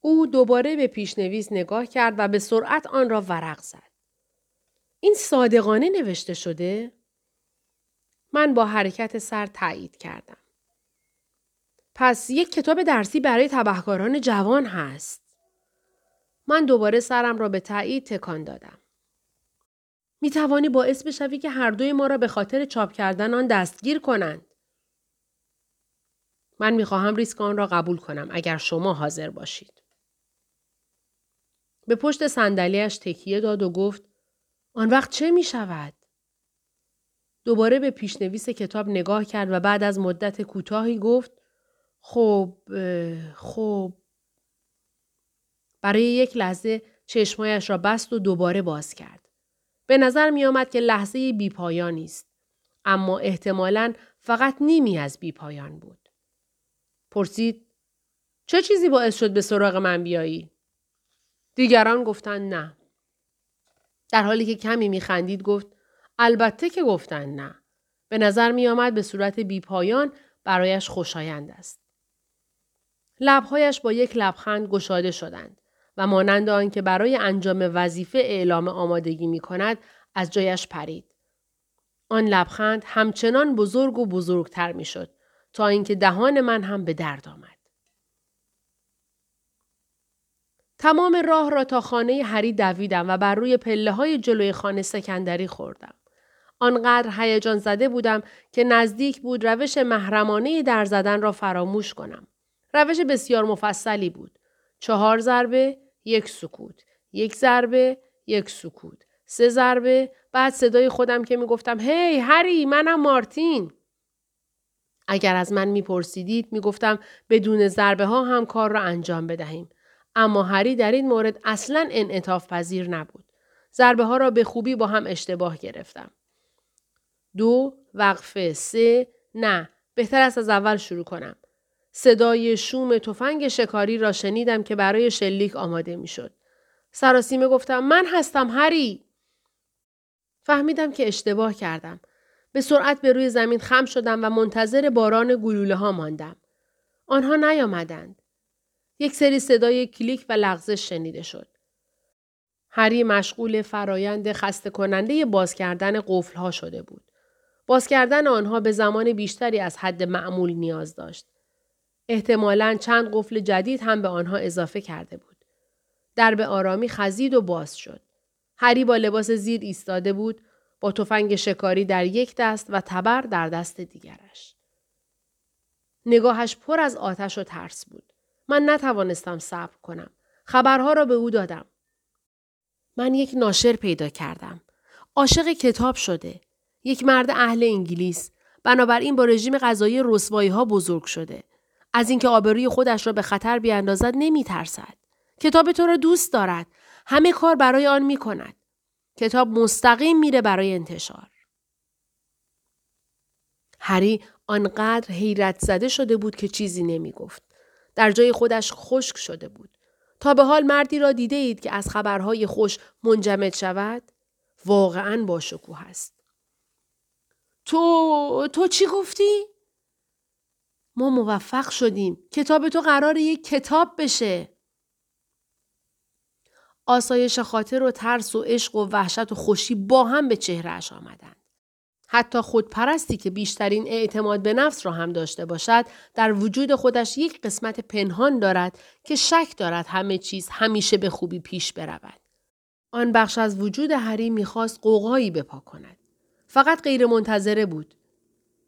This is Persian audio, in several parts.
او دوباره به پیشنویس نگاه کرد و به سرعت آن را ورق زد. این صادقانه نوشته شده؟ من با حرکت سر تایید کردم. پس یک کتاب درسی برای تبهکاران جوان هست. من دوباره سرم را به تایید تکان دادم. می توانی باعث بشوی که هر دوی ما را به خاطر چاپ کردن آن دستگیر کنند. من می خواهم ریسک آن را قبول کنم اگر شما حاضر باشید. به پشت صندلیاش تکیه داد و گفت آن وقت چه می شود؟ دوباره به پیشنویس کتاب نگاه کرد و بعد از مدت کوتاهی گفت خب خب برای یک لحظه چشمایش را بست و دوباره باز کرد. به نظر می آمد که لحظه بی است. اما احتمالا فقط نیمی از بی پایان بود. پرسید چه چیزی باعث شد به سراغ من بیایی؟ دیگران گفتند نه. در حالی که کمی میخندید گفت البته که گفتن نه. به نظر می آمد به صورت بی پایان برایش خوشایند است. لبهایش با یک لبخند گشاده شدند و مانند آنکه برای انجام وظیفه اعلام آمادگی می کند از جایش پرید. آن لبخند همچنان بزرگ و بزرگتر می شد تا اینکه دهان من هم به درد آمد. تمام راه را تا خانه هری دویدم و بر روی پله های جلوی خانه سکندری خوردم. آنقدر هیجان زده بودم که نزدیک بود روش محرمانه در زدن را فراموش کنم. روش بسیار مفصلی بود. چهار ضربه، یک سکوت. یک ضربه، یک سکوت. سه ضربه، بعد صدای خودم که می‌گفتم هی هری منم مارتین. اگر از من میپرسیدید می‌گفتم بدون ضربه ها هم کار را انجام بدهیم. اما هری در این مورد اصلا انعطاف پذیر نبود. ضربه ها را به خوبی با هم اشتباه گرفتم. دو، وقفه، سه، نه. بهتر است از اول شروع کنم. صدای شوم تفنگ شکاری را شنیدم که برای شلیک آماده می‌شد. سراسیمه گفتم من هستم هری. فهمیدم که اشتباه کردم. به سرعت به روی زمین خم شدم و منتظر باران گلوله ها ماندم. آنها نیامدند. یک سری صدای کلیک و لغزش شنیده شد. هری مشغول فرایند خسته کننده باز کردن قفل ها شده بود. باز کردن آنها به زمان بیشتری از حد معمول نیاز داشت. احتمالا چند قفل جدید هم به آنها اضافه کرده بود. در به آرامی خزید و باز شد. هری با لباس زیر ایستاده بود با تفنگ شکاری در یک دست و تبر در دست دیگرش. نگاهش پر از آتش و ترس بود. من نتوانستم صبر کنم. خبرها را به او دادم. من یک ناشر پیدا کردم. عاشق کتاب شده. یک مرد اهل انگلیس. بنابراین با رژیم غذایی رسوایی ها بزرگ شده. از اینکه آبروی خودش را به خطر بیاندازد نمی ترسد. کتاب تو را دوست دارد. همه کار برای آن می کند. کتاب مستقیم میره برای انتشار. هری آنقدر حیرت زده شده بود که چیزی نمی گفت. در جای خودش خشک شده بود. تا به حال مردی را دیده اید که از خبرهای خوش منجمد شود؟ واقعا با شکوه است. تو تو چی گفتی؟ ما موفق شدیم. کتاب تو قرار یک کتاب بشه. آسایش خاطر و ترس و عشق و وحشت و خوشی با هم به چهرهش آمدند. حتی خودپرستی که بیشترین اعتماد به نفس را هم داشته باشد در وجود خودش یک قسمت پنهان دارد که شک دارد همه چیز همیشه به خوبی پیش برود. آن بخش از وجود هری می‌خواست قوقایی بپا کند. فقط غیر منتظره بود.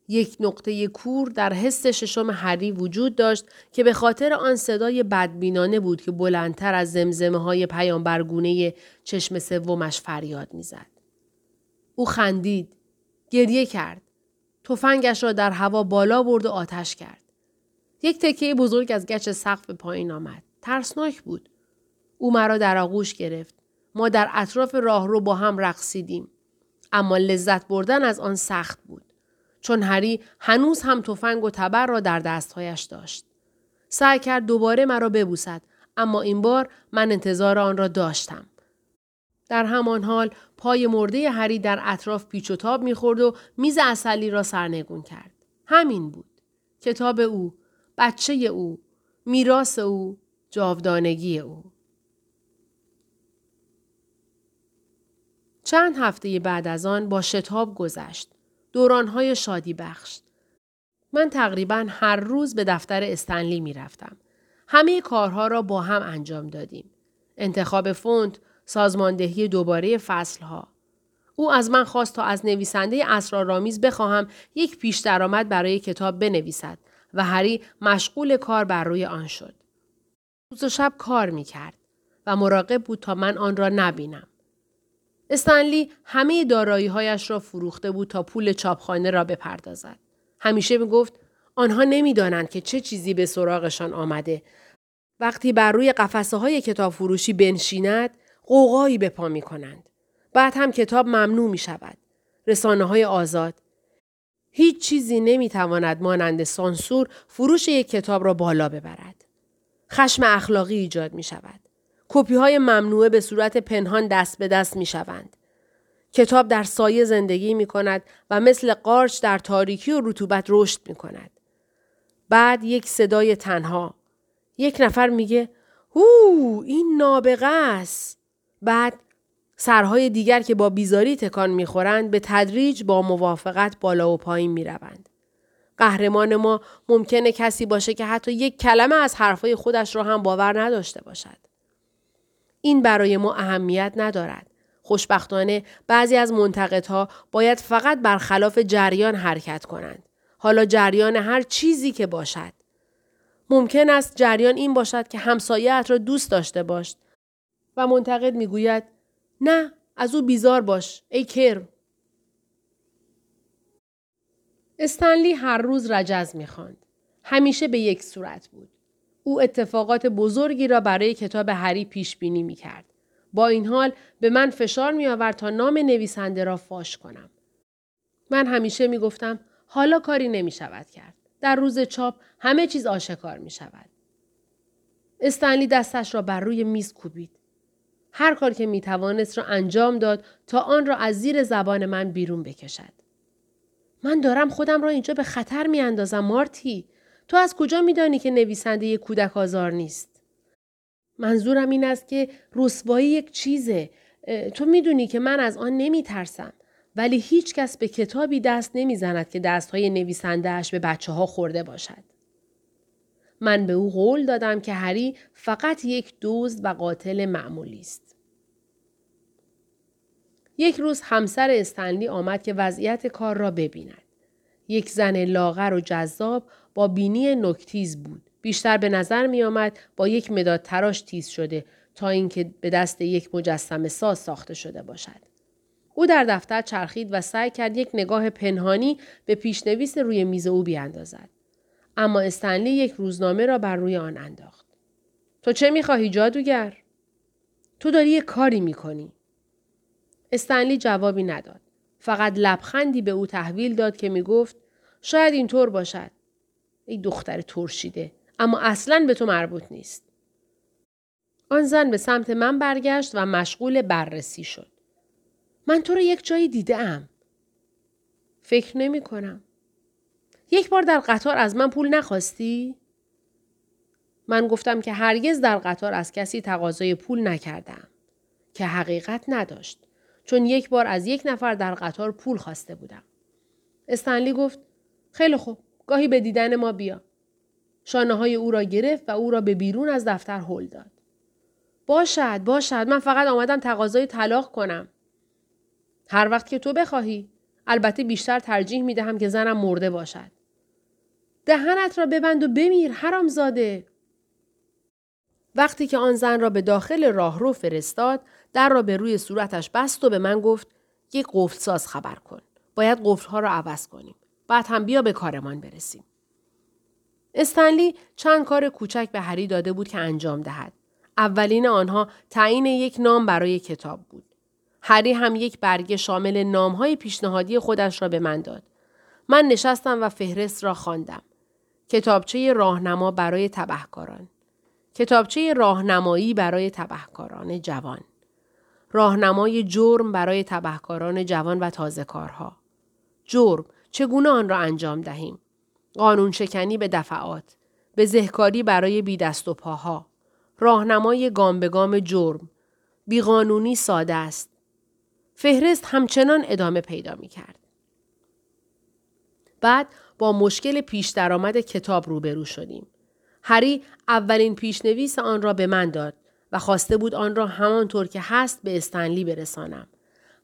یک نقطه کور در حس ششم هری وجود داشت که به خاطر آن صدای بدبینانه بود که بلندتر از زمزمه های پیامبرگونه چشم سومش فریاد می‌زد. او خندید. گریه کرد. تفنگش را در هوا بالا برد و آتش کرد. یک تکه بزرگ از گچ سقف به پایین آمد. ترسناک بود. او مرا در آغوش گرفت. ما در اطراف راه رو با هم رقصیدیم. اما لذت بردن از آن سخت بود. چون هری هنوز هم تفنگ و تبر را در دستهایش داشت. سعی کرد دوباره مرا ببوسد اما این بار من انتظار آن را داشتم. در همان حال پای مرده هری در اطراف پیچ و تاب می‌خورد و میز اصلی را سرنگون کرد. همین بود. کتاب او، بچه او، میراث او، جاودانگی او چند هفته بعد از آن با شتاب گذشت. دورانهای شادی بخش. من تقریبا هر روز به دفتر استنلی می رفتم. همه کارها را با هم انجام دادیم. انتخاب فونت، سازماندهی دوباره فصلها. او از من خواست تا از نویسنده اسرارآمیز بخواهم یک پیش درآمد برای کتاب بنویسد و هری مشغول کار بر روی آن شد. روز و شب کار می کرد و مراقب بود تا من آن را نبینم. استنلی همه داراییهایش را فروخته بود تا پول چاپخانه را بپردازد. همیشه می گفت آنها نمی‌دانند که چه چیزی به سراغشان آمده. وقتی بر روی قفسه های کتاب فروشی بنشیند، قوقایی به پا می کنند. بعد هم کتاب ممنوع می شود. رسانه های آزاد. هیچ چیزی نمی تواند مانند سانسور فروش یک کتاب را بالا ببرد. خشم اخلاقی ایجاد می شود. کپی های ممنوعه به صورت پنهان دست به دست می شوند. کتاب در سایه زندگی می کند و مثل قارچ در تاریکی و رطوبت رشد می کند. بعد یک صدای تنها. یک نفر میگه هو این نابغه است. بعد سرهای دیگر که با بیزاری تکان می‌خورند به تدریج با موافقت بالا و پایین می‌روند. قهرمان ما ممکنه کسی باشه که حتی یک کلمه از حرفهای خودش را هم باور نداشته باشد. این برای ما اهمیت ندارد. خوشبختانه بعضی از منتقدها باید فقط برخلاف جریان حرکت کنند. حالا جریان هر چیزی که باشد. ممکن است جریان این باشد که همسایت را دوست داشته باش و منتقد می‌گوید نه از او بیزار باش ای کرم استنلی هر روز رجز می‌خواند همیشه به یک صورت بود او اتفاقات بزرگی را برای کتاب هری پیش بینی می کرد. با این حال به من فشار می آورد تا نام نویسنده را فاش کنم. من همیشه می گفتم حالا کاری نمی شود کرد. در روز چاپ همه چیز آشکار می شود. استنلی دستش را بر روی میز کوبید. هر کار که می توانست را انجام داد تا آن را از زیر زبان من بیرون بکشد. من دارم خودم را اینجا به خطر می اندازم مارتی. تو از کجا میدانی که نویسنده یک کودک آزار نیست؟ منظورم این است که رسوایی یک چیزه. تو می‌دونی که من از آن نمی ترسم. ولی هیچ کس به کتابی دست نمی‌زند که دستهای نویسندهش به بچه ها خورده باشد. من به او قول دادم که هری فقط یک دوز و قاتل معمولی است. یک روز همسر استنلی آمد که وضعیت کار را ببیند. یک زن لاغر و جذاب با بینی نکتیز بود. بیشتر به نظر می آمد با یک مداد تراش تیز شده تا اینکه به دست یک مجسم ساز ساخته شده باشد. او در دفتر چرخید و سعی کرد یک نگاه پنهانی به پیشنویس روی میز او بیاندازد. اما استنلی یک روزنامه را بر روی آن انداخت. تو چه می‌خواهی جادوگر؟ تو داری یک کاری می‌کنی. استنلی جوابی نداد. فقط لبخندی به او تحویل داد که می‌گفت شاید اینطور باشد. ای دختر ترشیده اما اصلا به تو مربوط نیست. آن زن به سمت من برگشت و مشغول بررسی شد. من تو رو یک جایی دیده ام. فکر نمی کنم. یک بار در قطار از من پول نخواستی؟ من گفتم که هرگز در قطار از کسی تقاضای پول نکردم. که حقیقت نداشت. چون یک بار از یک نفر در قطار پول خواسته بودم. استنلی گفت خیلی خوب گاهی به دیدن ما بیا. شانه های او را گرفت و او را به بیرون از دفتر هل داد. باشد باشد من فقط آمدم تقاضای طلاق کنم. هر وقت که تو بخواهی. البته بیشتر ترجیح می دهم که زنم مرده باشد. دهنت را ببند و بمیر حرامزاده. وقتی که آن زن را به داخل راهرو فرستاد در را به روی صورتش بست و به من گفت یک قفل ساز خبر کن. باید قفلها را عوض کنیم. بعد هم بیا به کارمان برسیم. استنلی چند کار کوچک به هری داده بود که انجام دهد. اولین آنها تعیین یک نام برای کتاب بود. هری هم یک برگه شامل نامهای پیشنهادی خودش را به من داد. من نشستم و فهرست را خواندم. کتابچه راهنما برای تبهکاران. کتابچه راهنمایی برای تبهکاران جوان. راهنمای جرم برای تبهکاران جوان و تازه کارها. جرم چگونه آن را انجام دهیم؟ قانون شکنی به دفعات. به زهکاری برای بی دست و پاها. راهنمای گام به گام جرم. بیقانونی ساده است. فهرست همچنان ادامه پیدا می کرد. بعد با مشکل پیش درآمد کتاب روبرو شدیم. هری اولین پیشنویس آن را به من داد و خواسته بود آن را همانطور که هست به استنلی برسانم.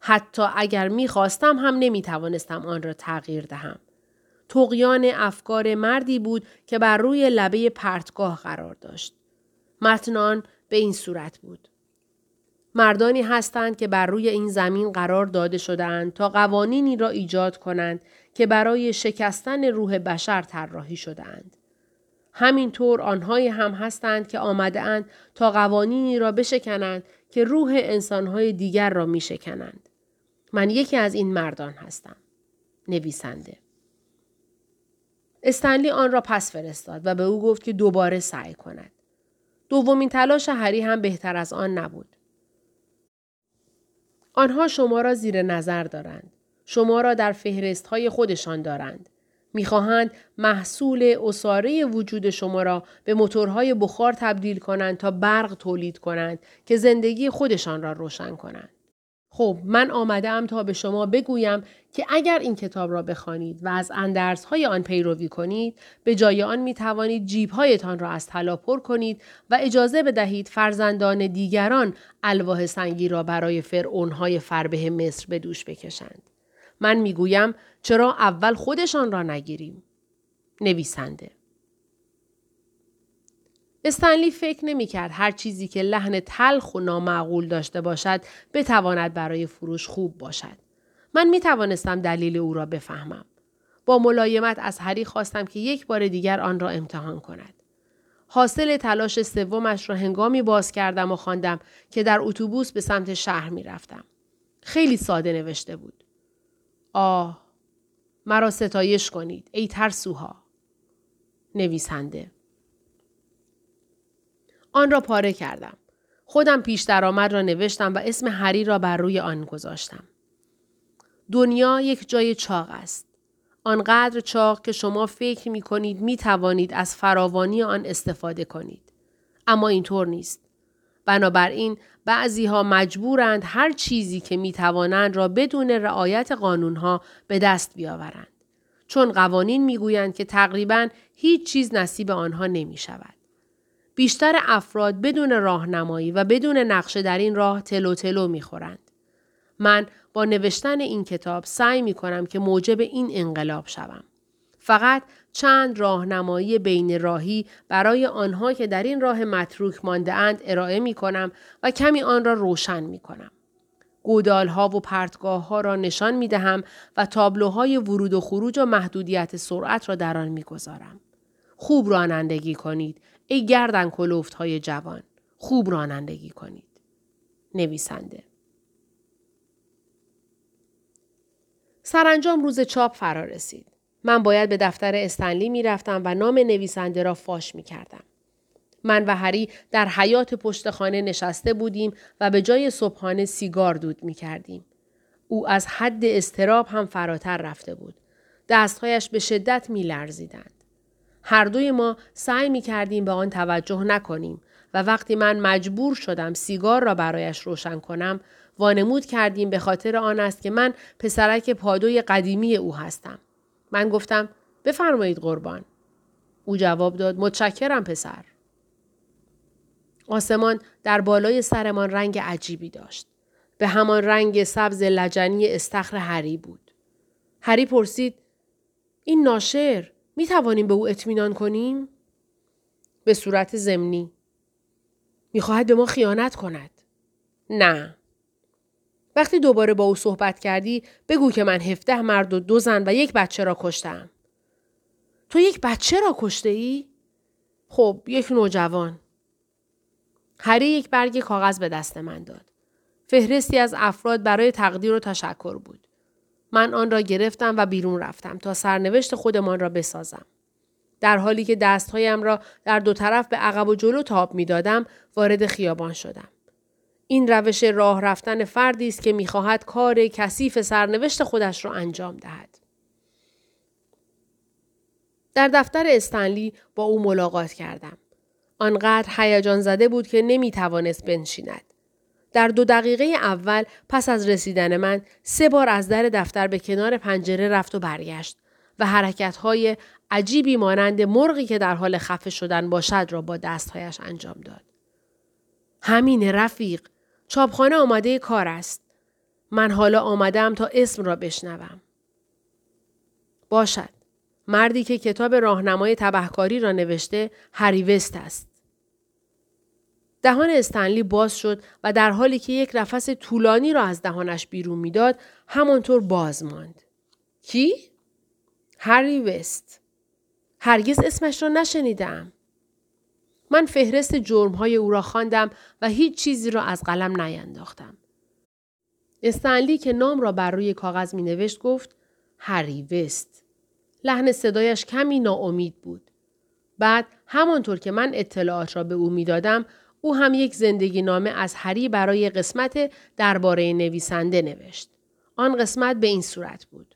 حتی اگر می‌خواستم هم نمی‌توانستم آن را تغییر دهم. تقیان افکار مردی بود که بر روی لبه پرتگاه قرار داشت. متن آن به این صورت بود. مردانی هستند که بر روی این زمین قرار داده شدهاند تا قوانینی را ایجاد کنند که برای شکستن روح بشر طراحی شدهاند. همینطور آنهایی هم هستند که آمده اند تا قوانینی را بشکنند که روح انسانهای دیگر را می شکنند. من یکی از این مردان هستم. نویسنده. استنلی آن را پس فرستاد و به او گفت که دوباره سعی کند. دومین تلاش هری هم بهتر از آن نبود. آنها شما را زیر نظر دارند. شما را در فهرست های خودشان دارند. می‌خواهند محصول اصاره وجود شما را به موتورهای بخار تبدیل کنند تا برق تولید کنند که زندگی خودشان را روشن کنند. خب من آمده تا به شما بگویم که اگر این کتاب را بخوانید و از اندرزهای آن پیروی کنید به جای آن می توانید جیبهایتان را از طلا پر کنید و اجازه بدهید فرزندان دیگران الواح سنگی را برای فرعونهای فربه مصر به دوش بکشند. من می‌گویم چرا اول خودشان را نگیریم؟ نویسنده استنلی فکر نمی کرد هر چیزی که لحن تلخ و نامعقول داشته باشد بتواند برای فروش خوب باشد. من می توانستم دلیل او را بفهمم. با ملایمت از هری خواستم که یک بار دیگر آن را امتحان کند. حاصل تلاش سومش را هنگامی باز کردم و خواندم که در اتوبوس به سمت شهر می رفتم. خیلی ساده نوشته بود. آه مرا ستایش کنید ای ترسوها. نویسنده آن را پاره کردم. خودم پیش درآمد را نوشتم و اسم هری را بر روی آن گذاشتم. دنیا یک جای چاق است. آنقدر چاق که شما فکر می کنید می توانید از فراوانی آن استفاده کنید. اما اینطور نیست. بنابراین بعضی ها مجبورند هر چیزی که می توانند را بدون رعایت قانونها به دست بیاورند. چون قوانین می‌گویند که تقریبا هیچ چیز نصیب آنها نمی شود. بیشتر افراد بدون راهنمایی و بدون نقشه در این راه تلو تلو می خورند. من با نوشتن این کتاب سعی می کنم که موجب این انقلاب شوم. فقط چند راهنمایی بین راهی برای آنها که در این راه متروک مانده اند ارائه می کنم و کمی آن را روشن می کنم. گودال ها و پرتگاه ها را نشان می دهم و تابلوهای ورود و خروج و محدودیت سرعت را در آن می گذارم. خوب رانندگی کنید ای گردن کلوفت های جوان خوب رانندگی کنید. نویسنده سرانجام روز چاپ فرا رسید. من باید به دفتر استنلی می رفتم و نام نویسنده را فاش می کردم. من و هری در حیات پشت خانه نشسته بودیم و به جای صبحانه سیگار دود می کردیم. او از حد استراب هم فراتر رفته بود. دستهایش به شدت می لرزیدند. هر دوی ما سعی می کردیم به آن توجه نکنیم و وقتی من مجبور شدم سیگار را برایش روشن کنم وانمود کردیم به خاطر آن است که من پسرک پادوی قدیمی او هستم. من گفتم بفرمایید قربان. او جواب داد متشکرم پسر. آسمان در بالای سرمان رنگ عجیبی داشت. به همان رنگ سبز لجنی استخر هری بود. هری پرسید این ناشر می توانیم به او اطمینان کنیم؟ به صورت زمینی. می خواهد به ما خیانت کند. نه. وقتی دوباره با او صحبت کردی بگو که من هفته مرد و دو زن و یک بچه را کشتم. تو یک بچه را کشته ای؟ خب یک نوجوان. هری یک برگ کاغذ به دست من داد. فهرستی از افراد برای تقدیر و تشکر بود. من آن را گرفتم و بیرون رفتم تا سرنوشت خودمان را بسازم. در حالی که دستهایم را در دو طرف به عقب و جلو تاب می دادم وارد خیابان شدم. این روش راه رفتن فردی است که می‌خواهد کار کثیف سرنوشت خودش را انجام دهد. در دفتر استنلی با او ملاقات کردم. آنقدر هیجان زده بود که نمی توانست بنشیند. در دو دقیقه اول پس از رسیدن من سه بار از در دفتر به کنار پنجره رفت و برگشت و حرکتهای عجیبی مانند مرغی که در حال خفه شدن باشد را با دستهایش انجام داد. همین رفیق چاپخانه آماده کار است. من حالا آمدم تا اسم را بشنوم. باشد. مردی که کتاب راهنمای تبهکاری را نوشته هری وست است. دهان استنلی باز شد و در حالی که یک نفس طولانی را از دهانش بیرون می‌داد همانطور باز ماند. کی؟ هری وست. هرگز اسمش را نشنیدم. من فهرست جرمهای او را خواندم و هیچ چیزی را از قلم نینداختم. استنلی که نام را بر روی کاغذ می نوشت گفت هری وست. لحن صدایش کمی ناامید بود. بعد همانطور که من اطلاعات را به او می‌دادم او هم یک زندگی نامه از هری برای قسمت درباره نویسنده نوشت. آن قسمت به این صورت بود.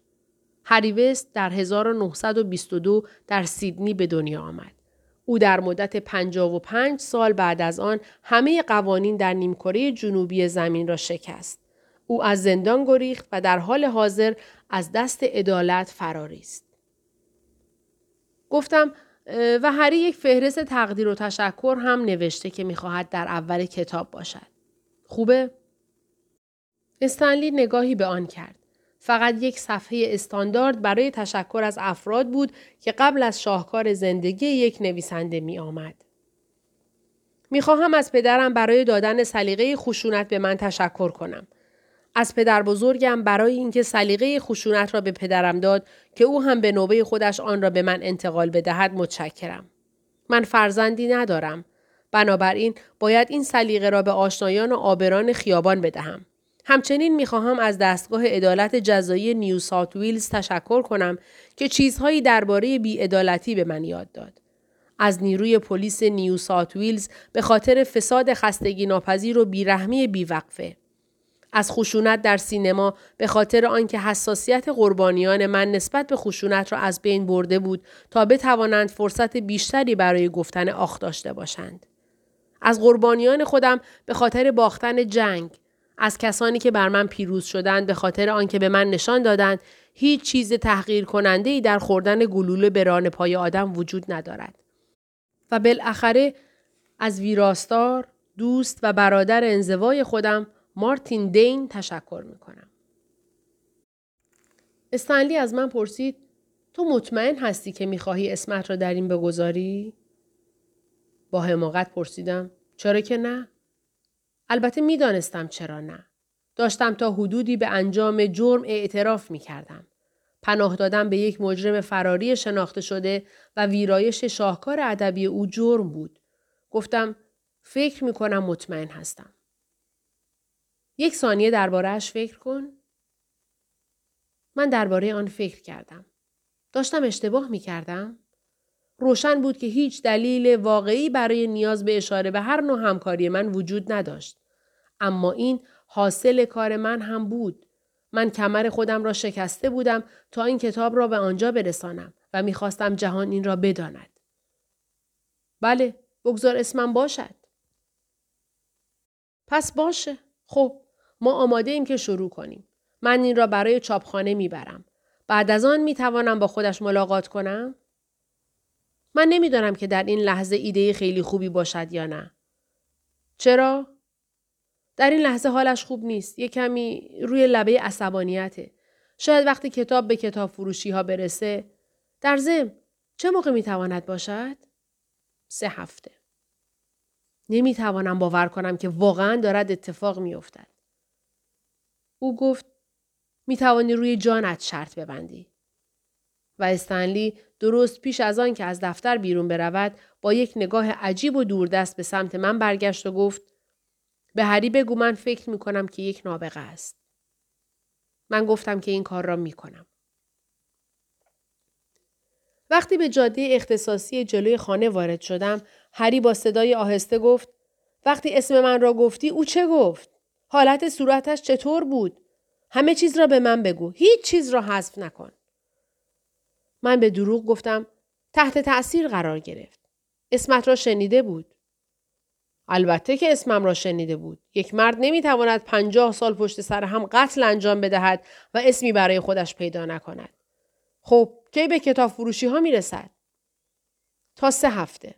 هری وست در 1922 در سیدنی به دنیا آمد. او در مدت 55 سال بعد از آن همه قوانین در نیمکره جنوبی زمین را شکست. او از زندان گریخت و در حال حاضر از دست عدالت فراری است. گفتم و هری یک فهرست تقدیر و تشکر هم نوشته که می‌خواهد در اول کتاب باشد. خوبه؟ استنلی نگاهی به آن کرد. فقط یک صفحه استاندارد برای تشکر از افراد بود که قبل از شاهکار زندگی یک نویسنده می آمد. می خواهم از پدرم برای دادن سلیقه خشونت به من تشکر کنم. از پدر بزرگم برای اینکه سلیقه خشونت را به پدرم داد که او هم به نوبه خودش آن را به من انتقال بدهد متشکرم. من فرزندی ندارم. بنابراین باید این سلیقه را به آشنایان و آبران خیابان بدهم. همچنین می‌خواهم از دستگاه عدالت جزایی نیو ساوت ویلز تشکر کنم که چیزهایی درباره بیعدالتی به من یاد داد. از نیروی پلیس نیو ساوت ویلز به خاطر فساد خستگی ناپذیر و بیرحمی بیوقفه. از خشونت در سینما به خاطر آنکه حساسیت قربانیان من نسبت به خشونت را از بین برده بود تا بتوانند فرصت بیشتری برای گفتن آخ داشته باشند. از قربانیان خودم به خاطر باختن جنگ، از کسانی که بر من پیروز شدند به خاطر آنکه به من نشان دادند هیچ چیز تحقیر کننده ای در خوردن گلوله به ران پای آدم وجود ندارد. و بالاخره از ویراستار، دوست و برادر انزوای خودم مارتین دین تشکر می کنم. استنلی از من پرسید تو مطمئن هستی که می‌خواهی اسمت را در این بگذاری؟ با حماقت پرسیدم چرا که نه؟ البته می‌دانستم چرا نه. داشتم تا حدودی به انجام جرم اعتراف می کردم. پناه دادم به یک مجرم فراری شناخته شده و ویرایش شاهکار ادبی او جرم بود. گفتم فکر می کنم مطمئن هستم. یک ثانیه دربارهش فکر کن. من درباره آن فکر کردم. داشتم اشتباه می کردم. روشن بود که هیچ دلیل واقعی برای نیاز به اشاره به هر نوع همکاری من وجود نداشت. اما این حاصل کار من هم بود. من کمر خودم را شکسته بودم تا این کتاب را به آنجا برسانم و می‌خواستم جهان این را بداند. بله، بگذار اسمم باشد. پس باشه. خب، ما آماده ایم که شروع کنیم. من این را برای چاپخانه می‌برم. بعد از آن می توانم با خودش ملاقات کنم؟ من نمی‌دانم که در این لحظه ایده خیلی خوبی باشد یا نه. چرا؟ در این لحظه حالش خوب نیست. یه کمی روی لبه عصبانیته. شاید وقتی کتاب به کتاب فروشی ها برسه. در زم چه موقع می‌تواند باشد؟ سه هفته. نمی‌توانم باور کنم که واقعا دارد اتفاق میافتد. او گفت می توانی روی جانت شرط ببندی. و استنلی درست پیش از آن که از دفتر بیرون برود با یک نگاه عجیب و دوردست به سمت من برگشت و گفت به هری بگو من فکر می کنم که یک نابغه است. من گفتم که این کار را می کنم. وقتی به جاده اختصاصی جلوی خانه وارد شدم، هری با صدای آهسته گفت وقتی اسم من را گفتی او چه گفت؟ حالت صورتش چطور بود؟ همه چیز را به من بگو. هیچ چیز را حذف نکن. من به دروغ گفتم تحت تأثیر قرار گرفت. اسمت را شنیده بود. البته که اسمم را شنیده بود. یک مرد نمی‌تواند پنجاه سال پشت سر هم قتل انجام بدهد و اسمی برای خودش پیدا نکند. خب کی به کتاب فروشی ها می رسد؟ تا سه هفته.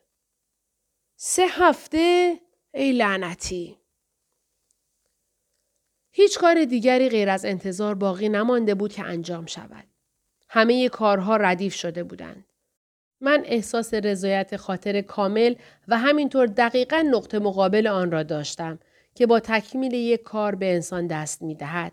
سه هفته؟ ای لعنتی. هیچ کار دیگری غیر از انتظار باقی نمانده بود که انجام شود. همه کارها ردیف شده بودند. من احساس رضایت خاطر کامل و همینطور دقیقا نقطه مقابل آن را داشتم که با تکمیل یک کار به انسان دست می دهد.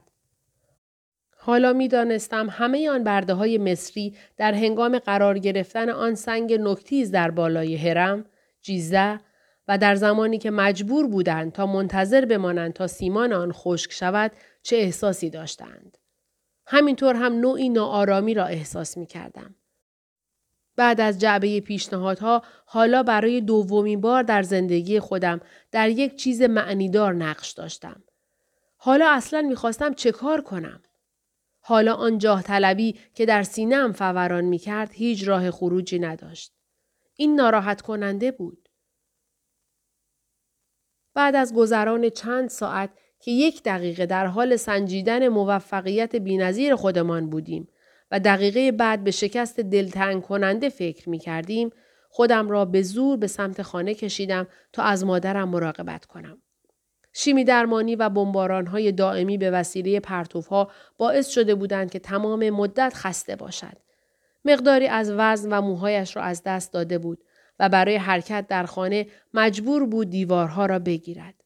حالا می دانستم همه آن برده های مصری در هنگام قرار گرفتن آن سنگ نکتیز در بالای هرم، جیزه و در زمانی که مجبور بودند تا منتظر بمانند تا سیمان آن خشک شود چه احساسی داشتند. همینطور هم نوعی ناآرامی را احساس می کردم. بعد از جعبه پیشنهادها حالا برای دومین بار در زندگی خودم در یک چیز معنیدار نقش داشتم. حالا اصلا می‌خواستم چه کار کنم؟ حالا آن جاه طلبی که در سینم فوران می کرد هیچ راه خروجی نداشت. این ناراحت کننده بود. بعد از گذران چند ساعت که یک دقیقه در حال سنجیدن موفقیت بینظیر خودمان بودیم و دقیقه بعد به شکست دلتنگ کننده فکر می کردیم، خودم را به زور به سمت خانه کشیدم تا از مادرم مراقبت کنم. شیمی درمانی و های دائمی به وسیله پرتوها باعث شده بودند که تمام مدت خسته باشد. مقداری از وزن و موهایش را از دست داده بود و برای حرکت در خانه مجبور بود دیوارها را بگیرد.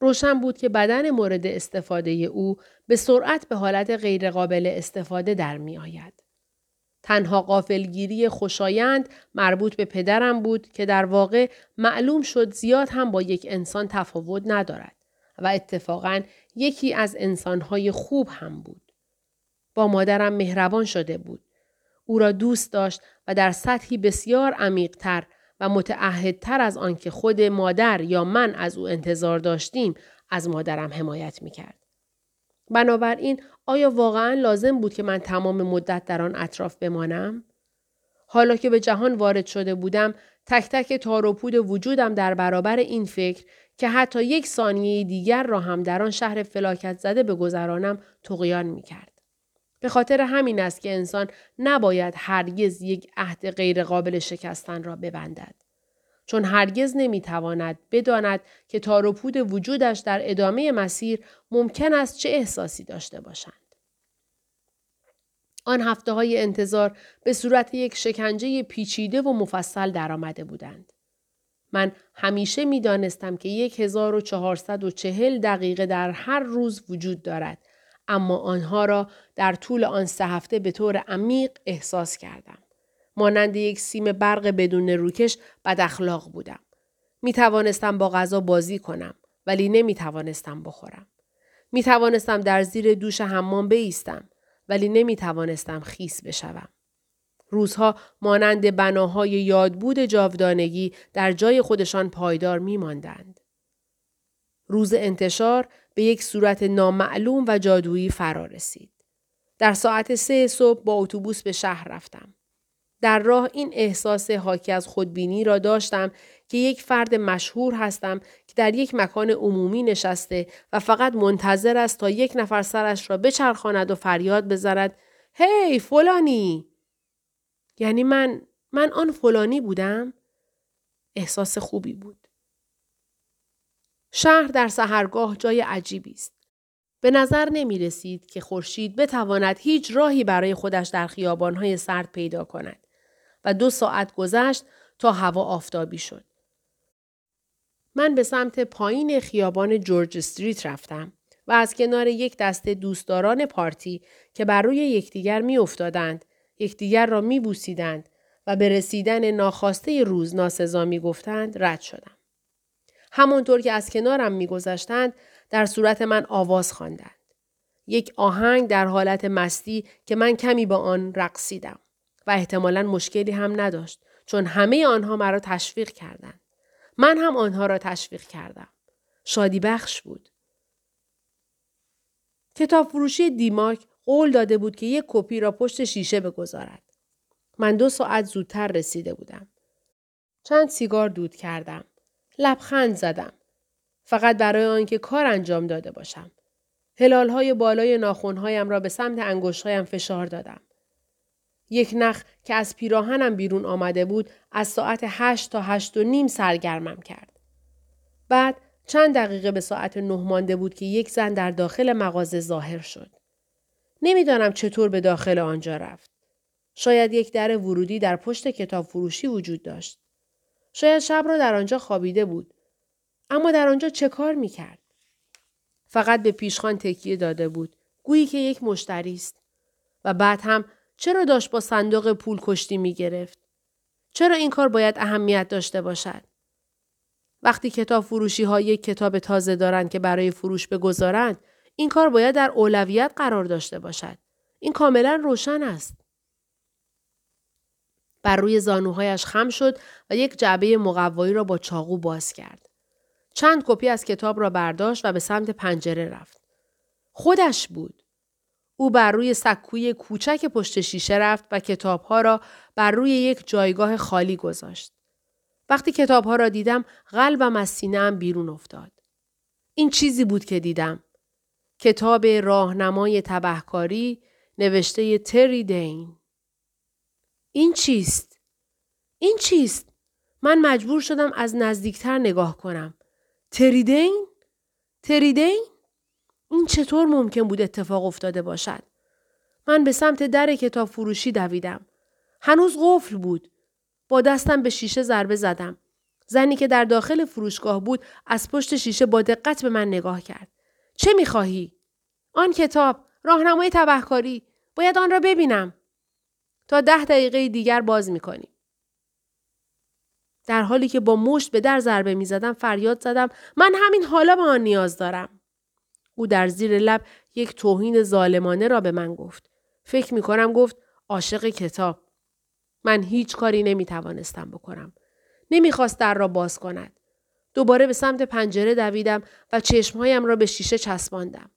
روشن بود که بدن مورد استفاده او به سرعت به حالت غیرقابل استفاده در می آید. تنها قافلگیری خوشایند مربوط به پدرم بود که در واقع معلوم شد زیاد هم با یک انسان تفاوت ندارد و اتفاقا یکی از انسانهای خوب هم بود. با مادرم مهربان شده بود. او را دوست داشت و در سطحی بسیار عمیقتر و متعهدتر از آنکه خود مادر یا من از او انتظار داشتیم از مادرم حمایت می کرد. بنابراین آیا واقعا لازم بود که من تمام مدت در آن اطراف بمانم؟ حالا که به جهان وارد شده بودم تک تک تار و پود وجودم در برابر این فکر که حتی یک ثانیه دیگر را هم در آن شهر فلاکت زده به گذرانم تقیان می کرد. به خاطر همین است که انسان نباید هرگز یک عهد غیرقابل شکستن را ببندد. چون هرگز نمی‌تواند بداند که تار و پود وجودش در ادامه مسیر ممکن است چه احساسی داشته باشند. آن هفته های انتظار به صورت یک شکنجه پیچیده و مفصل درآمده بودند. من همیشه می دانستم که 1440 دقیقه در هر روز وجود دارد اما آنها را در طول آن سه هفته به طور عمیق احساس کردم. مانند یک سیم برق بدون روکش بد اخلاق بودم. می توانستم با غذا بازی کنم ولی نمی توانستم بخورم. می توانستم در زیر دوش حمام بیستم ولی نمی توانستم خیس بشوم. روزها مانند بناهای یادبود جاودانگی در جای خودشان پایدار می ماندند. روز انتشار به یک صورت نامعلوم و جادویی فرا رسید. در ساعت سه صبح با اتوبوس به شهر رفتم. در راه این احساس حاکی از خودبینی را داشتم که یک فرد مشهور هستم که در یک مکان عمومی نشسته و فقط منتظر است تا یک نفر سرش را بچرخاند و فریاد بزند هی hey, فلانی یعنی من من آن فلانی بودم احساس خوبی بود شهر در سهرگاه جای عجیبی است به نظر نمی رسید که خورشید بتواند هیچ راهی برای خودش در خیابانهای سرد پیدا کند. و دو ساعت گذشت تا هوا آفتابی شد. من به سمت پایین خیابان جورج استریت رفتم و از کنار یک دسته دوستداران پارتی که بر روی یکدیگر میافتادند یکدیگر را میبوسیدند و به رسیدن ناخواسته روز ناسزا می‌گفتند رد شدم همانطور که از کنارم میگذشتند در صورت من آواز خواندند یک آهنگ در حالت مستی که من کمی با آن رقصیدم و احتمالا مشکلی هم نداشت چون همه آنها مرا تشویق کردند. من هم آنها را تشویق کردم. شادی بخش بود. کتاب فروشی دیماک قول داده بود که یک کپی را پشت شیشه بگذارد. من دو ساعت زودتر رسیده بودم. چند سیگار دود کردم. لبخند زدم. فقط برای آنکه کار انجام داده باشم. هلالهای بالای ناخونهایم را به سمت انگشتهایم فشار دادم. یک نخ که از پیراهنم بیرون آمده بود از ساعت هشت تا هشت و نیم سرگرمم کرد. بعد چند دقیقه به ساعت نه مانده بود که یک زن در داخل مغازه ظاهر شد. نمی‌دانم چطور به داخل آنجا رفت. شاید یک در ورودی در پشت کتاب فروشی وجود داشت. شاید شب را در آنجا خوابیده بود. اما در آنجا چه کار می کرد؟ فقط به پیشخان تکیه داده بود. گویی که یک مشتری است. و بعد هم چرا داشت با صندوق پول کشتی می گرفت؟ چرا این کار باید اهمیت داشته باشد؟ وقتی کتاب فروشی ها یک کتاب تازه دارند که برای فروش بگذارند این کار باید در اولویت قرار داشته باشد. این کاملا روشن است. بر روی زانوهایش خم شد و یک جعبه مقوایی را با چاقو باز کرد. چند کپی از کتاب را برداشت و به سمت پنجره رفت. خودش بود. او بر روی سکوی کوچک پشت شیشه رفت و کتابها را بر روی یک جایگاه خالی گذاشت. وقتی کتابها را دیدم قلبم از سینهام بیرون افتاد. این چیزی بود که دیدم. کتاب راهنمای تبهکاری نوشته تری دین. این چیست؟ این چیست؟ من مجبور شدم از نزدیکتر نگاه کنم. تریدین؟ تریدین؟ این چطور ممکن بود اتفاق افتاده باشد؟ من به سمت در کتاب فروشی دویدم. هنوز قفل بود. با دستم به شیشه ضربه زدم. زنی که در داخل فروشگاه بود از پشت شیشه با دقت به من نگاه کرد. چه می‌خواهی؟ آن کتاب راهنمای تبهکاری باید آن را ببینم. تا ده دقیقه دیگر باز می‌کنیم. در حالی که با مشت به در ضربه می زدم فریاد زدم من همین حالا به آن نیاز دارم. او در زیر لب یک توهین ظالمانه را به من گفت. فکر می کنم گفت عاشق کتاب. من هیچ کاری نمی توانستم بکنم. نمی‌خواست در را باز کند. دوباره به سمت پنجره دویدم و چشمهایم را به شیشه چسباندم.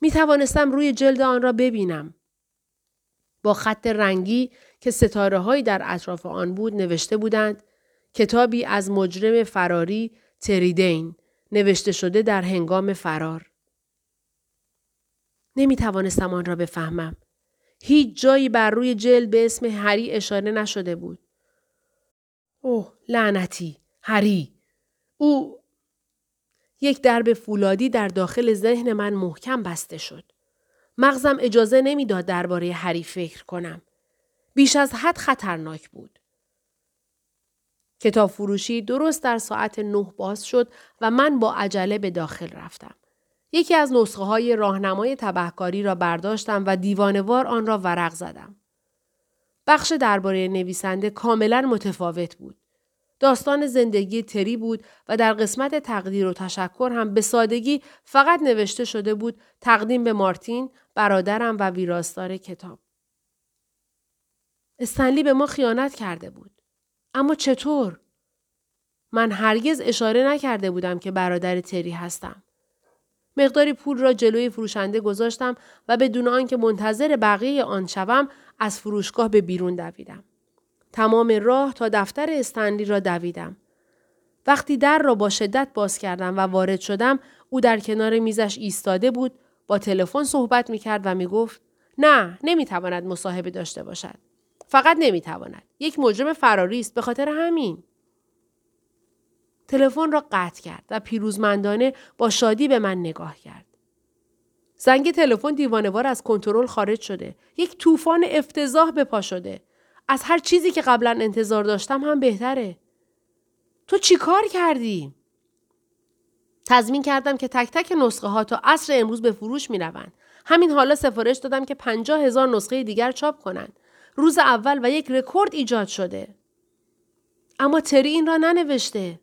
می توانستم روی جلد آن را ببینم. با خط رنگی که ستاره هایی در اطراف آن بود نوشته بودند کتابی از مجرم فراری تریدین نوشته شده در هنگام فرار. نمی توانستم آن را بفهمم. هیچ جایی بر روی جلد به اسم هری اشاره نشده بود. اوه لعنتی هری او یک درب فولادی در داخل ذهن من محکم بسته شد. مغزم اجازه نمی‌داد درباره هری فکر کنم. بیش از حد خطرناک بود. کتاب فروشی درست در ساعت نه باز شد و من با عجله به داخل رفتم. یکی از نسخه های راهنمای تبهکاری را برداشتم و دیوانوار آن را ورق زدم. بخش درباره نویسنده کاملا متفاوت بود. داستان زندگی تری بود و در قسمت تقدیر و تشکر هم به سادگی فقط نوشته شده بود تقدیم به مارتین برادرم و ویراستار کتاب. استنلی به ما خیانت کرده بود. اما چطور؟ من هرگز اشاره نکرده بودم که برادر تری هستم. مقداری پول را جلوی فروشنده گذاشتم و بدون آنکه منتظر بقیه آن شوم از فروشگاه به بیرون دویدم. تمام راه تا دفتر استنلی را دویدم. وقتی در را با شدت باز کردم و وارد شدم او در کنار میزش ایستاده بود با تلفن صحبت می کرد و می گفت نه نمی تواند مصاحبه داشته باشد. فقط نمی تواند. یک مجرم فراری است به خاطر همین. تلفن را قطع کرد و پیروزمندانه با شادی به من نگاه کرد. زنگ تلفن دیوانوار از کنترل خارج شده. یک طوفان افتضاح به پا شده. از هر چیزی که قبلا انتظار داشتم هم بهتره. تو چی کار کردی؟ تضمین کردم که تک تک نسخه ها تا عصر امروز به فروش می روند. همین حالا سفارش دادم که پنجاه هزار نسخه دیگر چاپ کنند. روز اول و یک رکورد ایجاد شده. اما تری این را ننوشته.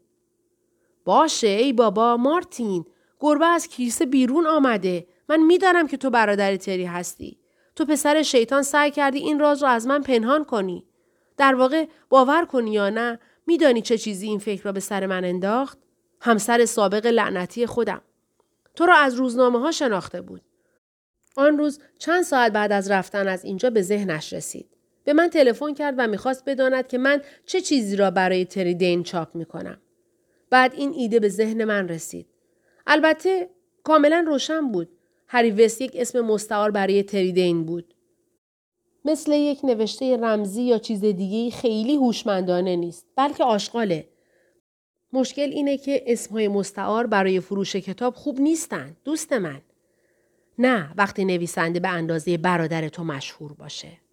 باشه ای بابا مارتین گربه از کیسه بیرون آمده من می‌دانم که تو برادر تری هستی تو پسر شیطان سعی کردی این راز را از من پنهان کنی در واقع باور کنی یا نه میدانی چه چیزی این فکر را به سر من انداخت همسر سابق لعنتی خودم تو را از روزنامه ها شناخته بود آن روز چند ساعت بعد از رفتن از اینجا به ذهنش رسید به من تلفن کرد و می‌خواست بداند که من چه چیزی را برای تریدین چاپ می‌کنم. بعد این ایده به ذهن من رسید. البته کاملا روشن بود. هری وست یک اسم مستعار برای تریدین بود. مثل یک نوشته رمزی یا چیز دیگه خیلی هوشمندانه نیست بلکه آشغاله. مشکل اینه که اسمهای مستعار برای فروش کتاب خوب نیستن دوست من. نه وقتی نویسنده به اندازه برادر تو مشهور باشه.